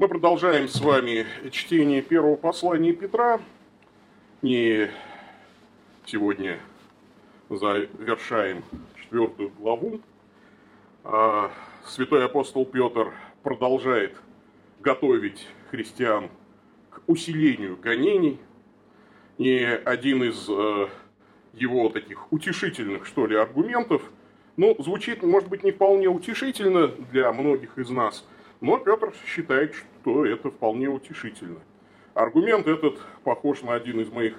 Мы продолжаем с вами чтение первого послания Петра. И сегодня завершаем четвертую главу. А святой апостол Петр продолжает готовить христиан к усилению гонений. И один из э, его таких утешительных, что ли, аргументов, ну, звучит, может быть, не вполне утешительно для многих из нас, но Петр считает, что это вполне утешительно. Аргумент этот похож на один из моих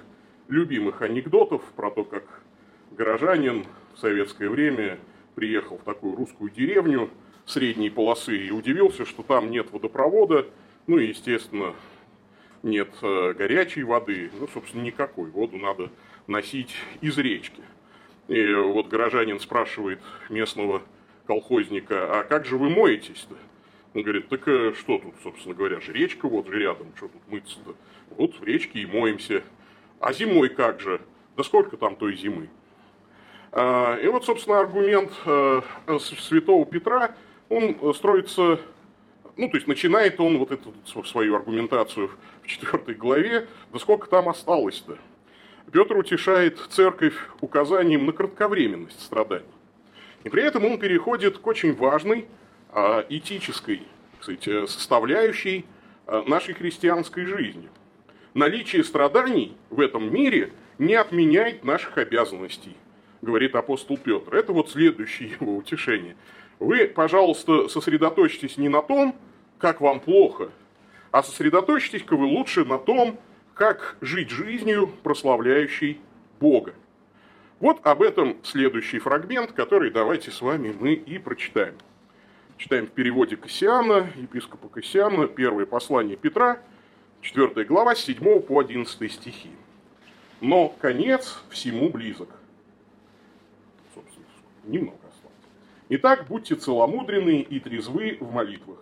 любимых анекдотов про то, как горожанин в советское время приехал в такую русскую деревню средней полосы и удивился, что там нет водопровода, ну и, естественно, нет э, горячей воды, ну, собственно, никакой. Воду надо носить из речки. И вот горожанин спрашивает местного колхозника, а как же вы моетесь-то? Он говорит, так э, что тут, собственно говоря, же речка вот же рядом, что тут мыться-то? Вот в речке и моемся. А зимой как же? Да сколько там той зимы? А, и вот, собственно, аргумент э, святого Петра, он строится, ну, то есть начинает он вот эту свою аргументацию в четвертой главе, да сколько там осталось-то? Петр утешает церковь указанием на кратковременность страданий. И при этом он переходит к очень важной этической кстати, составляющей а, нашей христианской жизни. Наличие страданий в этом мире не отменяет наших обязанностей, говорит апостол Петр. Это вот следующее его утешение. Вы, пожалуйста, сосредоточьтесь не на том, как вам плохо, а сосредоточьтесь-ка вы лучше на том, как жить жизнью, прославляющей Бога. Вот об этом следующий фрагмент, который давайте с вами мы и прочитаем. Читаем в переводе Кассиана, епископа Кассиана, первое послание Петра, 4 глава, 7 по 11 стихи. Но конец всему близок. Собственно, немного осталось. Итак, будьте целомудренны и трезвы в молитвах.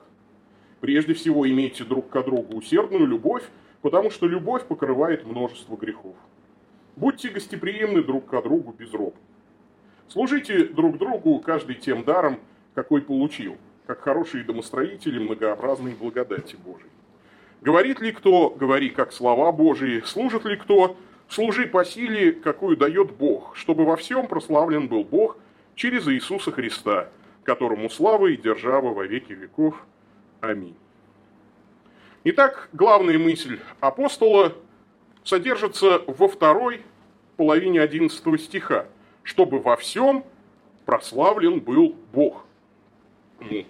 Прежде всего, имейте друг к другу усердную любовь, потому что любовь покрывает множество грехов. Будьте гостеприимны друг к другу без роб. Служите друг другу каждый тем даром, какой получил, как хорошие домостроители многообразной благодати Божией. Говорит ли кто, говори как слова Божии, служит ли кто, служи по силе, какую дает Бог, чтобы во всем прославлен был Бог через Иисуса Христа, которому слава и держава во веки веков. Аминь. Итак, главная мысль апостола содержится во второй половине 11 стиха, чтобы во всем прославлен был Бог.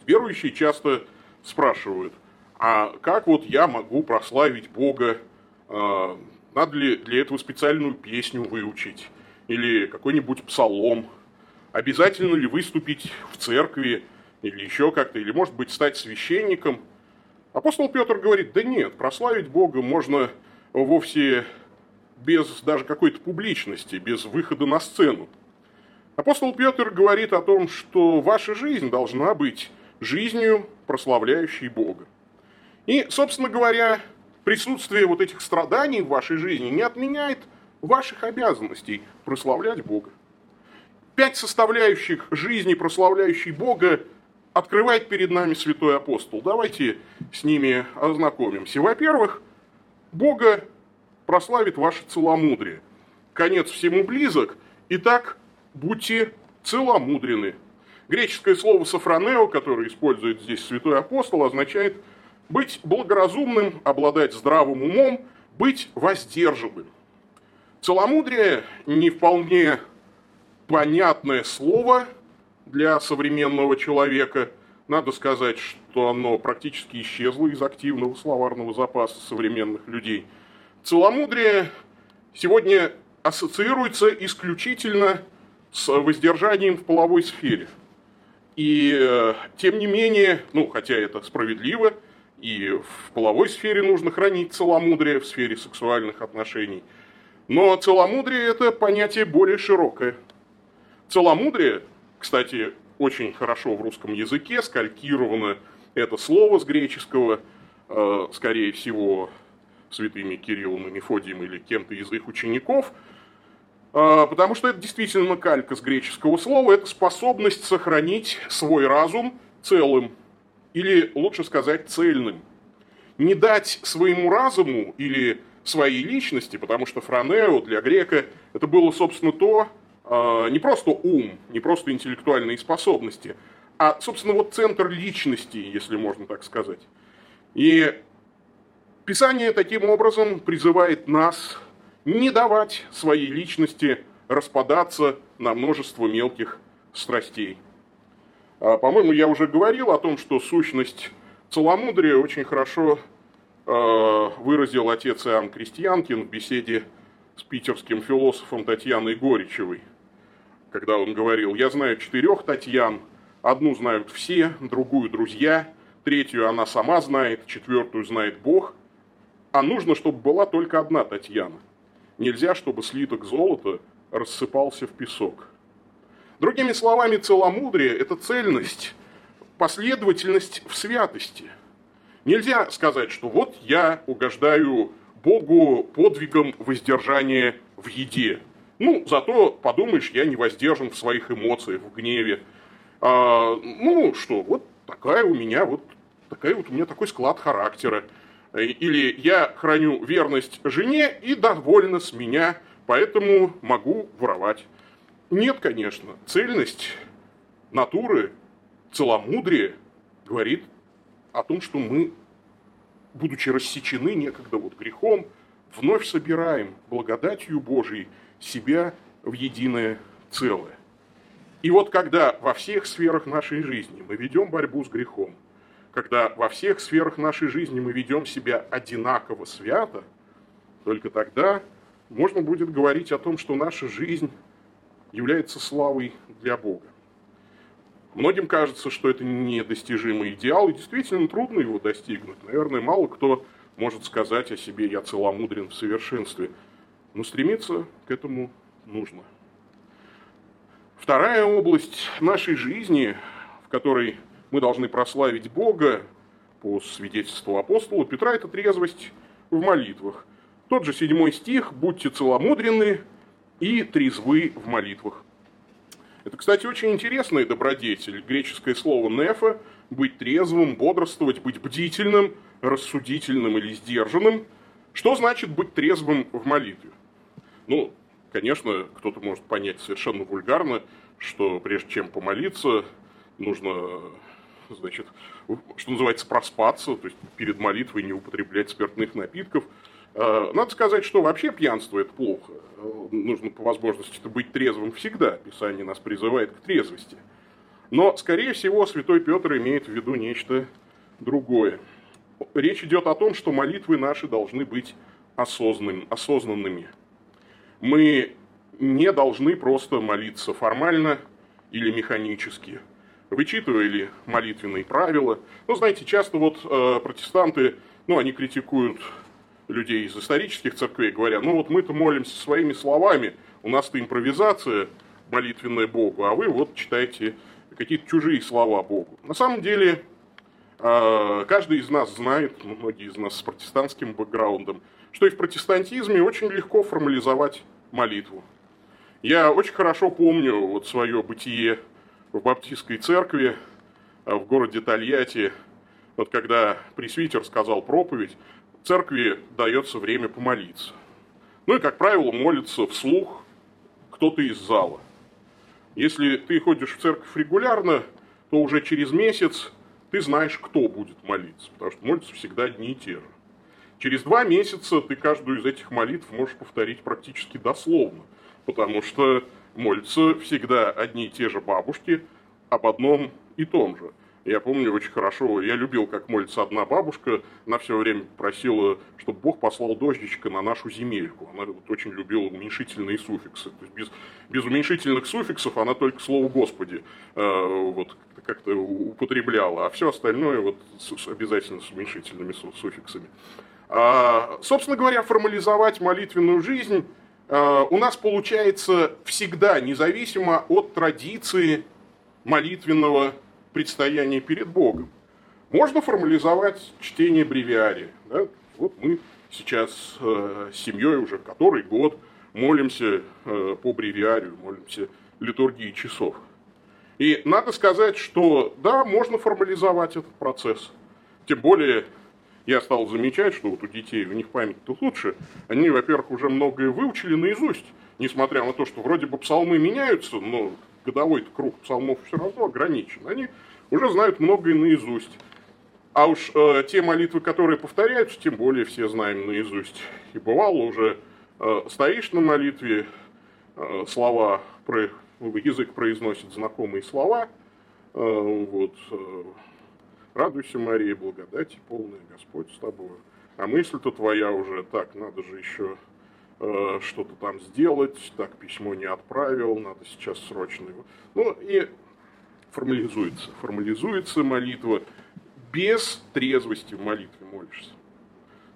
Верующие часто спрашивают, а как вот я могу прославить Бога? А, надо ли для этого специальную песню выучить? Или какой-нибудь псалом? Обязательно ли выступить в церкви? Или еще как-то? Или, может быть, стать священником – Апостол Петр говорит, да нет, прославить Бога можно вовсе без даже какой-то публичности, без выхода на сцену. Апостол Петр говорит о том, что ваша жизнь должна быть жизнью, прославляющей Бога. И, собственно говоря, присутствие вот этих страданий в вашей жизни не отменяет ваших обязанностей прославлять Бога. Пять составляющих жизни, прославляющей Бога, открывает перед нами святой апостол. Давайте с ними ознакомимся. Во-первых, Бога прославит ваше целомудрие. Конец всему близок, итак, будьте целомудрены. Греческое слово «сафронео», которое использует здесь святой апостол, означает быть благоразумным, обладать здравым умом, быть воздержанным. Целомудрие не вполне понятное слово – для современного человека. Надо сказать, что оно практически исчезло из активного словарного запаса современных людей. Целомудрие сегодня ассоциируется исключительно с воздержанием в половой сфере. И э, тем не менее, ну, хотя это справедливо, и в половой сфере нужно хранить целомудрие в сфере сексуальных отношений. Но целомудрие – это понятие более широкое. Целомудрие кстати, очень хорошо в русском языке скалькировано это слово с греческого, э, скорее всего, святыми Кириллом и Мефодием или кем-то из их учеников, потому что это действительно калька с греческого слова, это способность сохранить свой разум целым, или лучше сказать цельным. не дать своему разуму или своей личности, потому что франео для грека это было, собственно, то, а, не просто ум, не просто интеллектуальные способности, а, собственно, вот центр личности, если можно так сказать. И Писание таким образом призывает нас не давать своей личности распадаться на множество мелких страстей. А, по-моему, я уже говорил о том, что сущность целомудрия очень хорошо а, выразил отец Иоанн Крестьянкин в беседе с питерским философом Татьяной Горичевой, когда он говорил, я знаю четырех Татьян, одну знают все, другую друзья, третью она сама знает, четвертую знает Бог, а нужно, чтобы была только одна Татьяна. Нельзя, чтобы слиток золота рассыпался в песок. Другими словами, целомудрие – это цельность, последовательность в святости. Нельзя сказать, что вот я угождаю Богу подвигом воздержания в еде. Ну, зато, подумаешь, я не воздержан в своих эмоциях, в гневе. А, ну, что, вот такая у меня, вот такая вот у меня такой склад характера. Или я храню верность жене и довольна с меня, поэтому могу воровать. Нет, конечно. Цельность натуры, целомудрие говорит о том, что мы, будучи рассечены некогда вот грехом, вновь собираем благодатью Божией себя в единое целое. И вот когда во всех сферах нашей жизни мы ведем борьбу с грехом, когда во всех сферах нашей жизни мы ведем себя одинаково свято, только тогда можно будет говорить о том, что наша жизнь является славой для Бога. Многим кажется, что это недостижимый идеал, и действительно трудно его достигнуть. Наверное, мало кто может сказать о себе «я целомудрен в совершенстве», но стремиться к этому нужно. Вторая область нашей жизни, в которой мы должны прославить Бога, по свидетельству апостола Петра, это трезвость в молитвах. Тот же седьмой стих «Будьте целомудренны, и трезвы в молитвах. Это, кстати, очень интересный добродетель. Греческое слово «нефа» – быть трезвым, бодрствовать, быть бдительным, рассудительным или сдержанным. Что значит быть трезвым в молитве? Ну, конечно, кто-то может понять совершенно вульгарно, что прежде чем помолиться, нужно, значит, что называется, проспаться, то есть перед молитвой не употреблять спиртных напитков – Э, надо сказать, что вообще пьянство это плохо. Э, нужно по возможности быть трезвым всегда. Писание нас призывает к трезвости. Но, скорее всего, святой Петр имеет в виду нечто другое. Речь идет о том, что молитвы наши должны быть осознанными. осознанными. Мы не должны просто молиться формально или механически. Вычитывали молитвенные правила. Ну, знаете, часто вот э, протестанты, ну, они критикуют людей из исторических церквей, говоря, ну вот мы-то молимся своими словами, у нас-то импровизация молитвенная Богу, а вы вот читаете какие-то чужие слова Богу. На самом деле, а, каждый из нас знает, ну, многие из нас с протестантским бэкграундом, что и в протестантизме очень легко формализовать молитву. Я очень хорошо помню вот свое бытие в баптистской церкви а, в городе Тольятти, вот когда пресвитер сказал проповедь, церкви дается время помолиться. Ну и, как правило, молится вслух кто-то из зала. Если ты ходишь в церковь регулярно, то уже через месяц ты знаешь, кто будет молиться, потому что молятся всегда одни и те же. Через два месяца ты каждую из этих молитв можешь повторить практически дословно, потому что молятся всегда одни и те же бабушки об одном и том же. Я помню очень хорошо, я любил, как молится одна бабушка, она все время просила, чтобы Бог послал дождичка на нашу земельку. Она вот очень любила уменьшительные суффиксы. То есть без, без уменьшительных суффиксов она только слово «Господи» э, вот, как-то употребляла, а все остальное вот с, обязательно с уменьшительными суффиксами. А, собственно говоря, формализовать молитвенную жизнь у нас получается всегда, независимо от традиции молитвенного предстоянии перед Богом. Можно формализовать чтение бревиария. Да? Вот мы сейчас э, с семьей уже который год молимся э, по бревиарию, молимся литургии часов. И надо сказать, что да, можно формализовать этот процесс. Тем более, я стал замечать, что вот у детей, у них память-то лучше, они, во-первых, уже многое выучили наизусть, несмотря на то, что вроде бы псалмы меняются, но годовой круг псалмов все равно ограничен. Они уже знают многое наизусть. А уж э, те молитвы, которые повторяются, тем более все знаем наизусть. И бывало уже э, стоишь на молитве, э, слова, про, язык произносит знакомые слова, э, вот, э, радуйся, Мария, благодати полная, Господь с тобой. А мысль-то твоя уже, так, надо же еще э, что-то там сделать, так, письмо не отправил, надо сейчас срочно его. Ну, и формализуется, формализуется молитва, без трезвости в молитве молишься.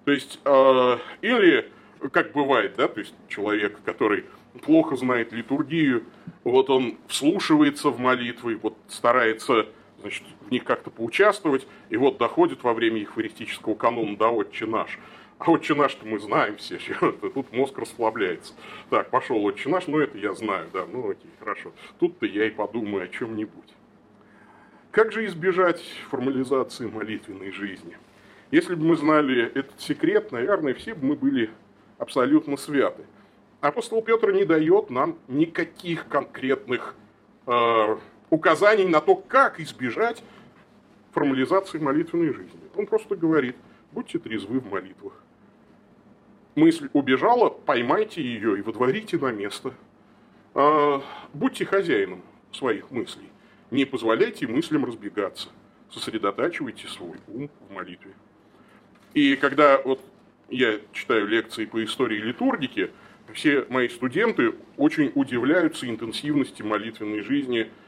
То есть, э, или, как бывает, да, то есть человек, который плохо знает литургию, вот он вслушивается в молитвы, вот старается значит, в них как-то поучаствовать, и вот доходит во время евхаристического канона до «Отче наш». А «Отче наш»-то мы знаем все, тут мозг расслабляется. Так, пошел «Отче наш», ну это я знаю, да, ну окей, хорошо. Тут-то я и подумаю о чем-нибудь. Как же избежать формализации молитвенной жизни? Если бы мы знали этот секрет, наверное, все бы мы были абсолютно святы. Апостол Петр не дает нам никаких конкретных э, указаний на то, как избежать формализации молитвенной жизни. Он просто говорит, будьте трезвы в молитвах. Мысль убежала, поймайте ее и водворите на место. А, будьте хозяином своих мыслей. Не позволяйте мыслям разбегаться. Сосредотачивайте свой ум в молитве. И когда вот я читаю лекции по истории литургики, все мои студенты очень удивляются интенсивности молитвенной жизни –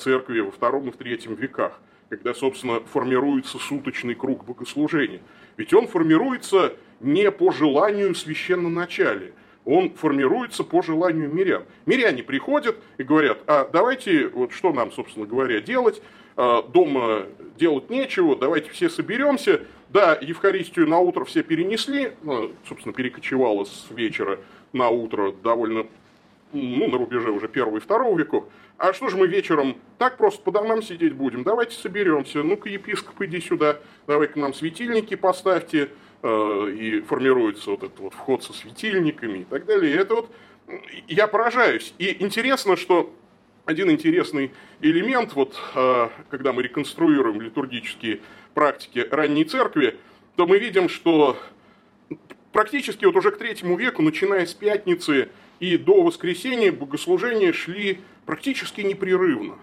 церкви во втором и в третьем веках, когда, собственно, формируется суточный круг богослужения. Ведь он формируется не по желанию священноначалия, он формируется по желанию мирян. Миряне приходят и говорят, а давайте, вот что нам, собственно говоря, делать, э, дома делать нечего, давайте все соберемся. Да, Евхаристию на утро все перенесли, ну, собственно, перекочевало с вечера на утро довольно, ну, на рубеже уже первого и второго веков. А что же мы вечером так просто по домам сидеть будем? Давайте соберемся. Ну-ка, епископ, иди сюда. Давай-ка нам светильники поставьте. Э, и формируется вот этот вот вход со светильниками и так далее. И это вот я поражаюсь. И интересно, что один интересный элемент, вот э, когда мы реконструируем литургические практики ранней церкви, то мы видим, что практически вот уже к третьему веку, начиная с пятницы и до воскресенья, богослужения шли практически непрерывно.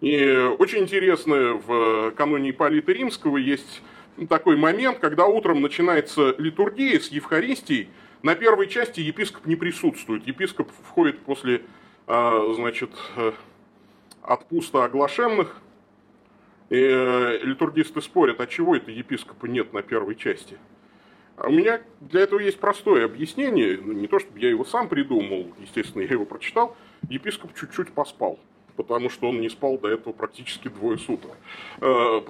И очень интересно, в каноне Ипполита Римского есть такой момент, когда утром начинается литургия с Евхаристией, на первой части епископ не присутствует. Епископ входит после, а, значит, э, отпуста оглашенных. И э, литургисты спорят, а чего это епископа нет на первой части. А у меня для этого есть простое объяснение, ну, не то чтобы я его сам придумал, естественно, я его прочитал – епископ чуть-чуть поспал, потому что он не спал до этого практически двое суток. Э,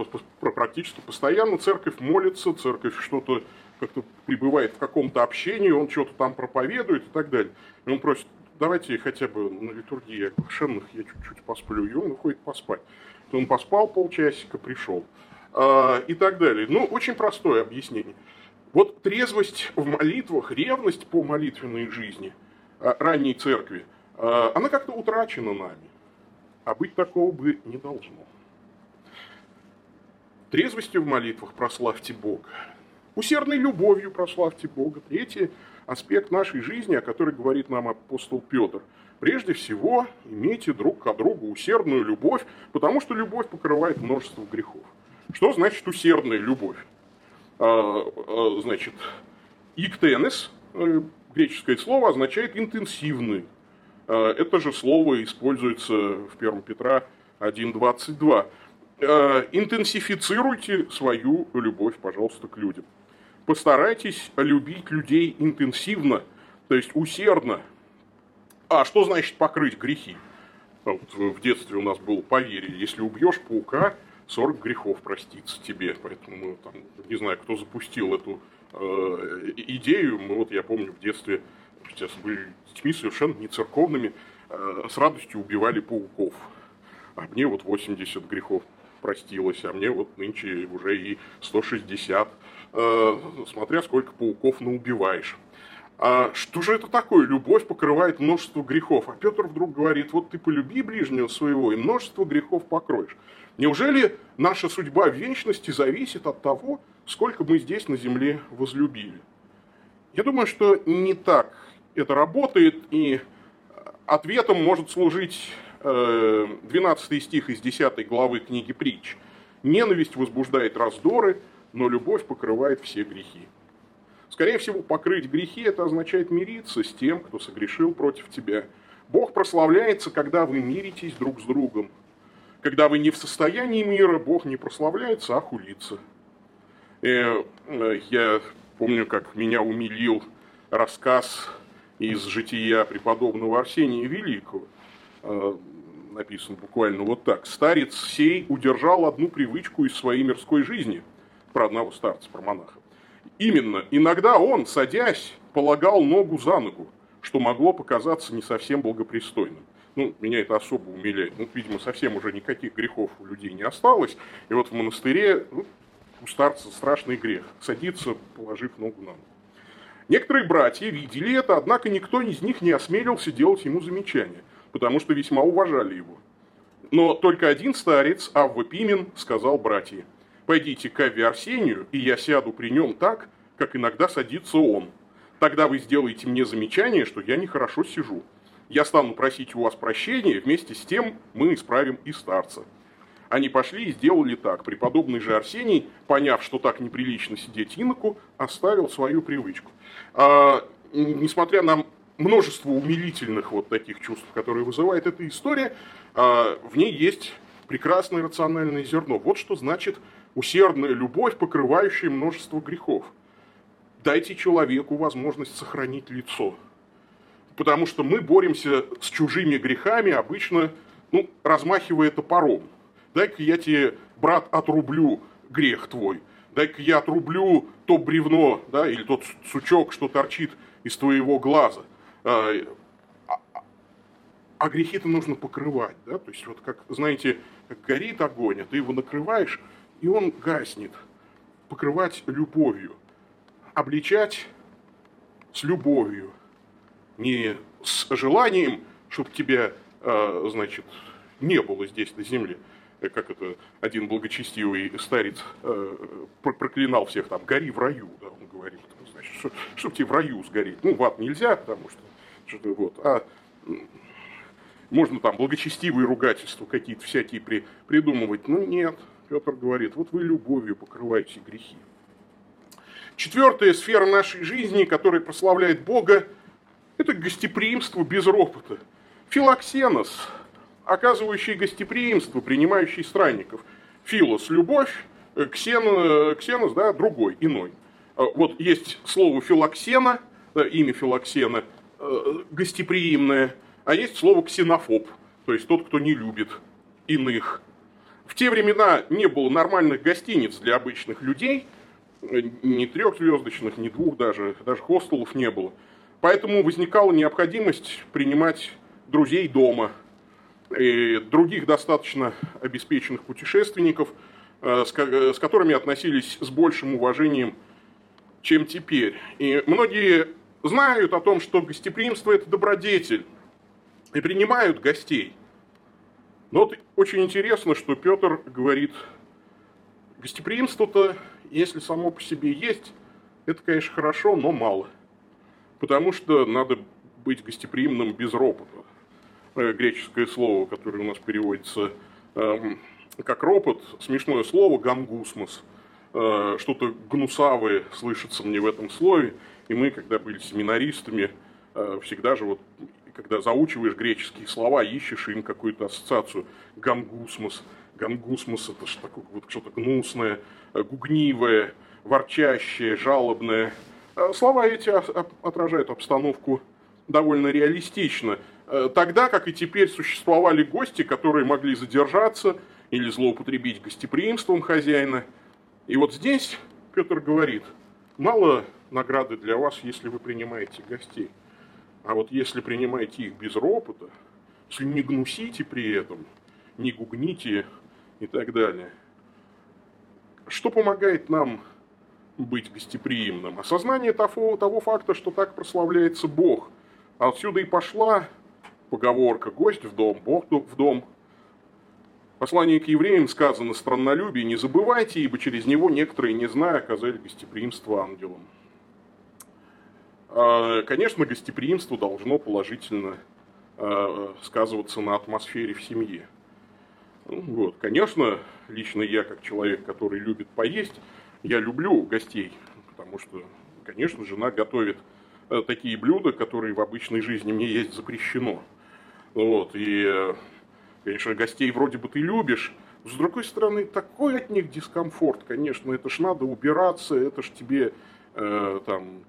практически постоянно церковь молится, церковь что-то как-то пребывает в каком-то общении, он что-то там проповедует и так далее. И он просит, давайте хотя бы на литургии оглашенных я чуть-чуть посплю, и он уходит поспать. Он поспал полчасика, пришел. Э, и так далее. Ну, очень простое объяснение. Вот трезвость в молитвах, ревность по молитвенной жизни э, ранней церкви – Э, она как-то утрачена нами, а быть такого бы не должно. Трезвостью в молитвах прославьте Бога. Усердной любовью прославьте Бога. Третий аспект нашей жизни, о которой говорит нам апостол Петр. Прежде всего, имейте друг к другу усердную любовь, потому что любовь покрывает множество грехов. Что значит усердная любовь? А, а, значит, иктенес, э, греческое слово, означает интенсивный, Э, это же слово используется в 1 Петра 1.22. Э, интенсифицируйте свою любовь, пожалуйста, к людям. Постарайтесь любить людей интенсивно, то есть усердно. А что значит покрыть грехи? Вот в детстве у нас было поверье, если убьешь паука, 40 грехов простится тебе. Поэтому мы там, не знаю, кто запустил эту э, идею. Мы, вот я помню в детстве сейчас были детьми совершенно не церковными, э, с радостью убивали пауков. А мне вот 80 грехов простилась, а мне вот нынче уже и 160, э, смотря сколько пауков наубиваешь. А что же это такое? Любовь покрывает множество грехов. А Петр вдруг говорит, вот ты полюби ближнего своего, и множество грехов покроешь. Неужели наша судьба в вечности зависит от того, сколько мы здесь на земле возлюбили? Я думаю, что не так это работает, и ответом может служить 12 э, стих из 10 главы книги притч. Ненависть возбуждает раздоры, но любовь покрывает все грехи. Скорее всего, покрыть грехи – это означает мириться с тем, кто согрешил против тебя. Бог прославляется, когда вы миритесь друг с другом. Когда вы не в состоянии мира, Бог не прославляется, а хулится. И, э, э, я помню, как меня умилил рассказ из жития преподобного Арсения Великого. Э, написан буквально вот так. «Старец сей удержал одну привычку из своей мирской жизни». Про одного старца, про монаха. Именно, иногда он, садясь, полагал ногу за ногу, что могло показаться не совсем благопристойным. Ну, меня это особо умиляет. Ну, видимо, совсем уже никаких грехов у людей не осталось. И вот в монастыре ну, у старца страшный грех. Садиться, положив ногу на ногу. Некоторые братья видели это, однако никто из них не осмелился делать ему замечания, потому что весьма уважали его. Но только один старец, Авва Пимен, сказал братьям, Пойдите к Аве Арсению, и я сяду при нем так, как иногда садится он. Тогда вы сделаете мне замечание, что я нехорошо сижу. Я стану просить у вас прощения, вместе с тем мы исправим и старца. Они пошли и сделали так. Преподобный же Арсений, поняв, что так неприлично сидеть иноку, оставил свою привычку. А, несмотря на множество умилительных вот таких чувств, которые вызывает эта история, а, в ней есть прекрасное рациональное зерно. Вот что значит усердная любовь, покрывающая множество грехов. Дайте человеку возможность сохранить лицо. Потому что мы боремся с чужими грехами, обычно ну, размахивая топором. Дай-ка я тебе, брат, отрублю грех твой. Дай-ка я отрублю то бревно, да, или тот сучок, что торчит из твоего глаза. А, а, а грехи-то нужно покрывать, да, то есть вот как, знаете, как горит огонь, а ты его накрываешь, и он гаснет. Покрывать любовью, обличать с любовью, не с желанием, чтобы тебя, а, значит, не было здесь на земле, э, как это один благочестивый старец э, проклинал всех там, гори в раю, да, он говорит, значит, что, чтобы тебе в раю сгореть. Ну, в ад нельзя, потому что, что вот, а можно там благочестивые ругательства какие-то всякие при, придумывать. Ну, нет, Петр говорит, вот вы любовью покрываете грехи. Четвертая сфера нашей жизни, которая прославляет Бога, это гостеприимство без ропота. Филоксенос, оказывающий гостеприимство, принимающий странников. Филос – любовь, э, ксен, ксенос, да, другой, иной. А вот есть слово филоксена, имя филоксена, э, гостеприимное, а есть слово ксенофоб, то есть тот, кто не любит иных. В те времена не было нормальных гостиниц для обычных людей, ни трехзвездочных, ни двух даже, даже хостелов не было. Поэтому возникала необходимость принимать друзей дома, и других достаточно обеспеченных путешественников, э, с которыми относились с большим уважением, чем теперь. И многие знают о том, что гостеприимство – это добродетель, и принимают гостей – но вот очень интересно, что Петр говорит, гостеприимство-то, если само по себе есть, это, конечно, хорошо, но мало. Потому что надо быть гостеприимным без ропота. Э, греческое слово, которое у нас переводится эм, как ропот, смешное слово γογγυσμός. Э, что-то гнусавое слышится мне в этом слове. И мы, когда были семинаристами, э, всегда же вот когда заучиваешь греческие слова, ищешь им какую-то ассоциацию. Γογγυσμός. Γογγυσμός это что такое вот что-то гнусное, э, гугнивое, ворчащее, жалобное. Э, слова эти отражают обстановку довольно реалистично. Э, тогда, как и теперь, существовали гости, которые могли задержаться или злоупотребить гостеприимством хозяина. И вот здесь Петр говорит, мало награды для вас, если вы принимаете гостей. А вот если принимаете их без ропота, если не гнусите при этом, не гугните и так далее. Что помогает нам быть гостеприимным? Осознание того, того факта, что так прославляется Бог. Отсюда и пошла поговорка «гость в дом, Бог в дом». Послание к евреям сказано «страннолюбие не забывайте, ибо через него некоторые, не зная, оказали гостеприимство ангелам». А, конечно, гостеприимство должно положительно а, сказываться на атмосфере в семье. Ну, вот. Конечно, лично я, как человек, который любит поесть, я люблю гостей, потому что, конечно, жена готовит э, такие блюда, которые в обычной жизни мне есть запрещено. Вот. И, конечно, гостей вроде бы ты любишь, с другой стороны, такой от них дискомфорт, конечно, это ж надо убираться, это ж тебе э, там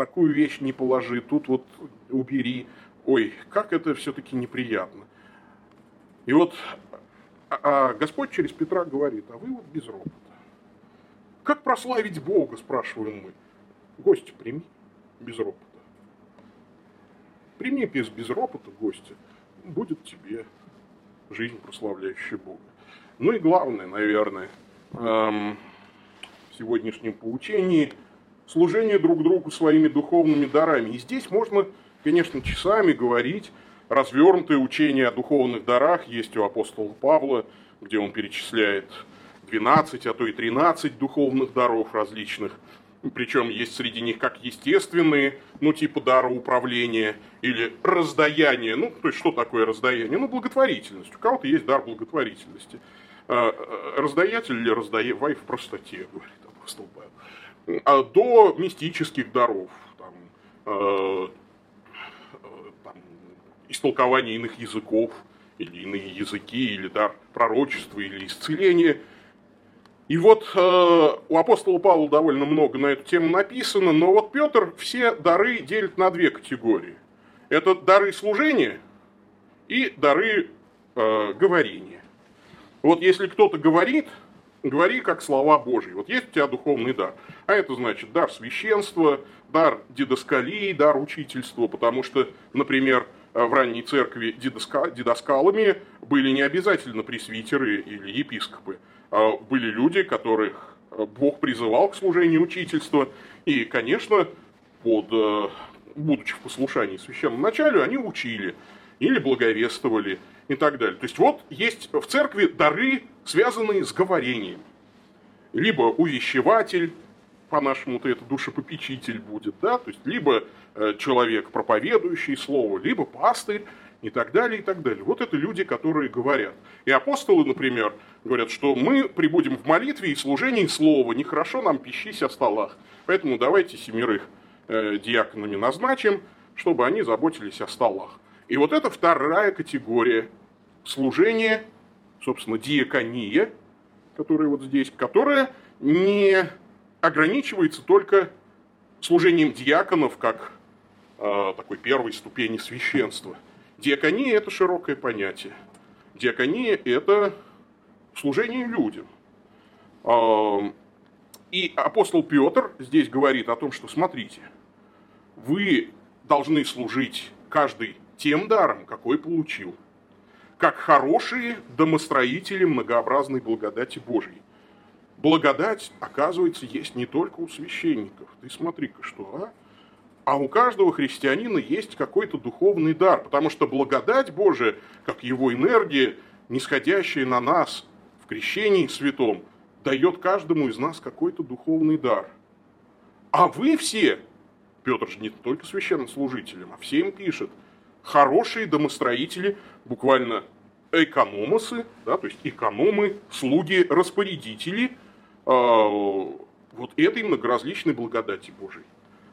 такую вещь не положи, тут вот убери. Ой, как это все-таки неприятно. И вот а, а Господь через Петра говорит, а вы вот без ропота. Как прославить Бога, спрашиваем мы. Гости прими без ропота. Прими без, без ропота гостя, будет тебе жизнь, прославляющая Бога. Ну и главное, наверное, эм, в сегодняшнем поучении – служение друг другу своими духовными дарами. И здесь можно, конечно, часами говорить. Развернутое учение о духовных дарах есть у апостола Павла, где он перечисляет 12, а то и 13 духовных даров различных. Причем есть среди них как естественные, ну типа дара управления или раздаяние. Ну, то есть что такое раздаяние? Ну, благотворительность. У кого-то есть дар благотворительности. А, а, раздаятель или раздавай в простоте, говорит апостол Павел. А, до мистических даров, там, э, там, истолкования иных языков, или иные языки, или дар пророчества, или исцеления. И вот э, у апостола Павла довольно много на эту тему написано, но вот Петр все дары делит на две категории. Это дары служения и дары э, говорения. Вот если кто-то говорит, говори как слова Божьи. Вот есть у тебя духовный дар. А это значит дар священства, дар дидоскалии, дар учительства. Потому что, например, в ранней церкви дидоскалами были не обязательно пресвитеры или епископы. А были люди, которых Бог призывал к служению учительства. И, конечно, под, э, будучи в послушании священному началу, они учили или благовествовали и так далее. То есть вот есть в церкви дары, связанные с говорением. Либо увещеватель, по-нашему-то это душепопечитель будет, да, то есть либо э, человек, проповедующий слово, либо пастырь, и так далее, и так далее. Вот это люди, которые говорят. И апостолы, например, говорят, что мы прибудем в молитве и служении слова, нехорошо нам пищись о столах. Поэтому давайте семерых э, диаконами назначим, чтобы они заботились о столах. И вот это вторая категория служения, собственно, диакония, которая вот здесь, которая не ограничивается только служением диаконов, как э, такой первой ступени священства. Диакония – это широкое понятие. Диакония – это служение людям. Э, и апостол Петр здесь говорит о том, что смотрите, вы должны служить каждый тем даром, какой получил, как хорошие домостроители многообразной благодати Божьей. Благодать, оказывается, есть не только у священников. Ты смотри-ка, что, а? А у каждого христианина есть какой-то духовный дар, потому что благодать Божия, как его энергия, нисходящая на нас в крещении святом, дает каждому из нас какой-то духовный дар. А вы все, Петр же не только священнослужителям, а всем пишет – хорошие домостроители, буквально экономосы, да, то есть экономы, слуги, распорядители э, вот этой многоразличной благодати Божией.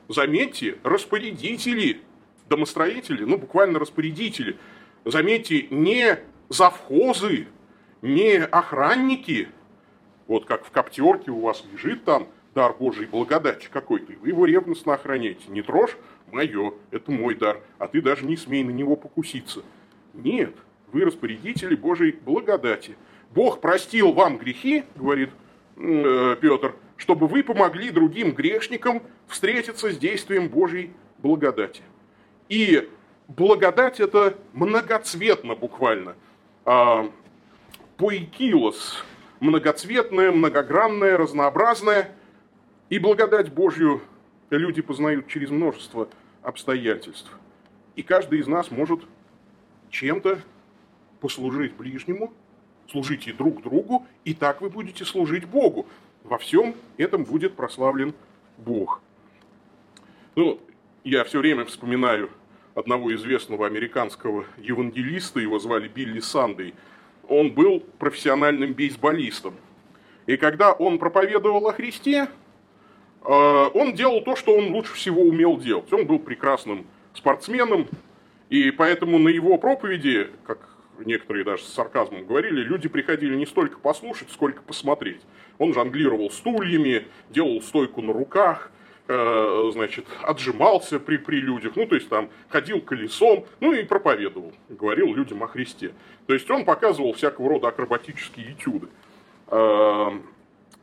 Заметьте, распорядители, домостроители, ну буквально распорядители, заметьте, не завхозы, не охранники, вот как в коптерке у вас лежит там дар Божий благодати какой-то, вы его ревностно охраняете. Не трожь, мое, это мой дар, а ты даже не смей на него покуситься. Нет, вы распорядители Божьей благодати. Бог простил вам грехи, говорит э, Петр, чтобы вы помогли другим грешникам встретиться с действием Божьей благодати. И благодать это многоцветно буквально. А, поикилос, многоцветное, многогранное, разнообразное, и благодать Божью люди познают через множество обстоятельств. И каждый из нас может чем-то послужить ближнему, служите друг другу, и так вы будете служить Богу. Во всем этом будет прославлен Бог. Ну, я все время вспоминаю одного известного американского евангелиста, его звали Билли Сандей. Он был профессиональным бейсболистом. И когда он проповедовал о Христе, он делал то, что он лучше всего умел делать. Он был прекрасным спортсменом, и поэтому на его проповеди, как некоторые даже с сарказмом говорили, люди приходили не столько послушать, сколько посмотреть. Он жонглировал стульями, делал стойку на руках, э, значит, отжимался при, при людях, ну, то есть там ходил колесом, ну и проповедовал, говорил людям о Христе. То есть он показывал всякого рода акробатические этюды. Э,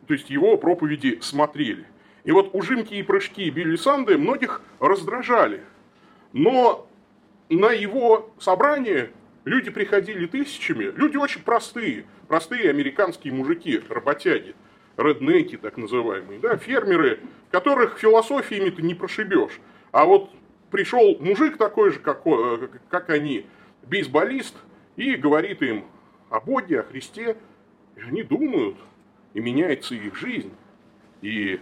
то есть его проповеди смотрели. И вот ужимки и прыжки Билли Санды многих раздражали. Но на его собрание люди приходили тысячами, люди очень простые, простые американские мужики, работяги, реднеки так называемые, да, фермеры, которых философиями ты не прошибешь. А вот пришел мужик такой же, как, как они, бейсболист, и говорит им о Боге, о Христе, и они думают, и меняется их жизнь. И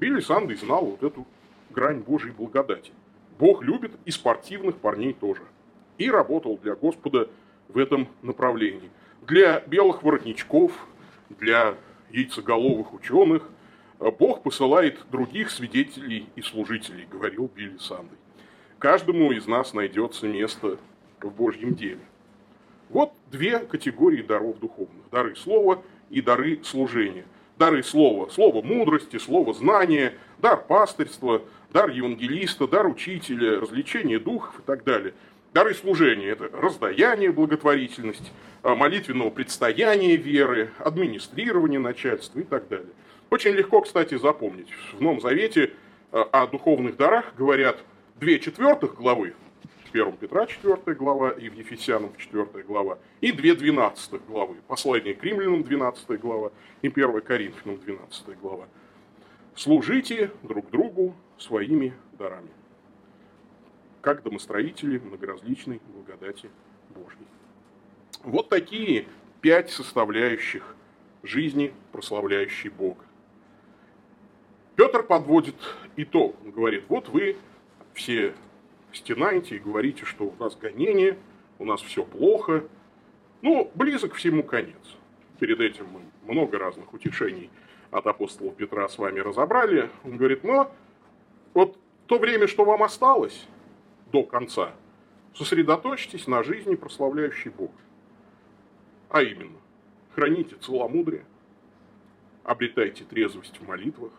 Билли Сандей знал вот эту грань Божьей благодати. Бог любит и спортивных парней тоже. И работал для Господа в этом направлении. Для белых воротничков, для яйцеголовых ученых Бог посылает других свидетелей и служителей, говорил Билли Сандой. Каждому из нас найдется место в Божьем деле. Вот две категории даров духовных. Дары слова и дары служения. Дары слова. Слово мудрости, слово знания, дар пастырства, дар евангелиста, дар учителя, развлечение духов и так далее. Дары служения – это раздаяние, благотворительность, а, молитвенного предстояния веры, администрирование начальства и так далее. Очень легко, кстати, запомнить. В Новом Завете а, о духовных дарах говорят две четвертых главы, 1 Петра 4 глава и в Ефесянам 4 глава, и две двенадцатых главы, послание к римлянам 12 глава и 1 Коринфянам 12 глава. Служите друг другу своими дарами, как домостроители многоразличной благодати Божьей. Вот такие пять составляющих жизни, прославляющей Бога. Петр подводит итог. Он говорит, вот вы все стенаете и говорите, что у нас гонение, у нас все плохо. Ну, близок всему конец. Перед этим мы много разных утешений от апостола Петра с вами разобрали. Он говорит, но вот то время, что вам осталось до конца, сосредоточьтесь на жизни, прославляющей Бога. А именно, храните целомудрие, обретайте трезвость в молитвах,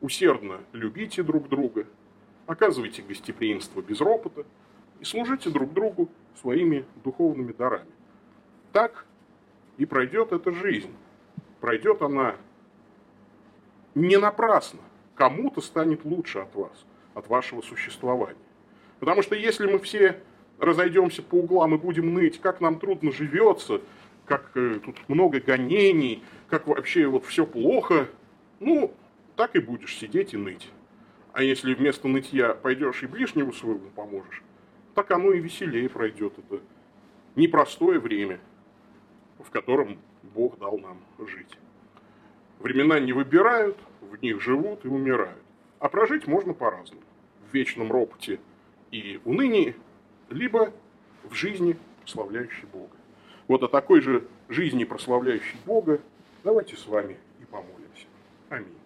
усердно любите друг друга, оказывайте гостеприимство без ропота и служите друг другу своими духовными дарами. Так и пройдет эта жизнь. Пройдет она не напрасно. Кому-то станет лучше от вас, от вашего существования. Потому что если мы все разойдемся по углам и будем ныть, как нам трудно живется, как э, тут много гонений, как вообще вот все плохо, ну, так и будешь сидеть и ныть. А если вместо нытья пойдешь и ближнему своему поможешь, так оно и веселее пройдет это непростое время, в котором Бог дал нам жить. Времена не выбирают, в них живут и умирают. А прожить можно по-разному. В вечном ропоте и унынии, либо в жизни, прославляющей Бога. Вот о такой же жизни, прославляющей Бога, давайте с вами и помолимся. Аминь.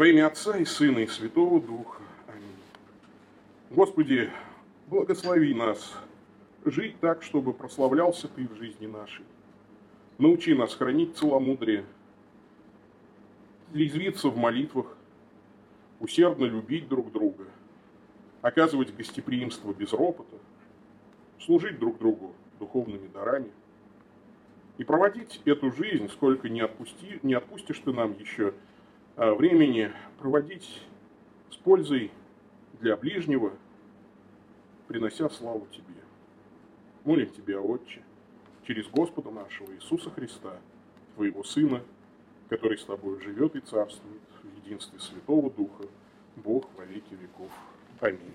Во имя Отца и Сына и Святого Духа. Аминь. Господи, благослови нас жить так, чтобы прославлялся Ты в жизни нашей. Научи нас хранить целомудрие, резвиться в молитвах, усердно любить друг друга, оказывать гостеприимство без ропота, служить друг другу духовными дарами и проводить эту жизнь, сколько не, отпусти, не отпустишь ты нам еще времени, проводить с пользой для ближнего, принося славу Тебе. Молим Тебя, Отче, через Господа нашего Иисуса Христа, Твоего Сына, который с Тобой живет и царствует в единстве Святого Духа, Бог во веки веков. Аминь.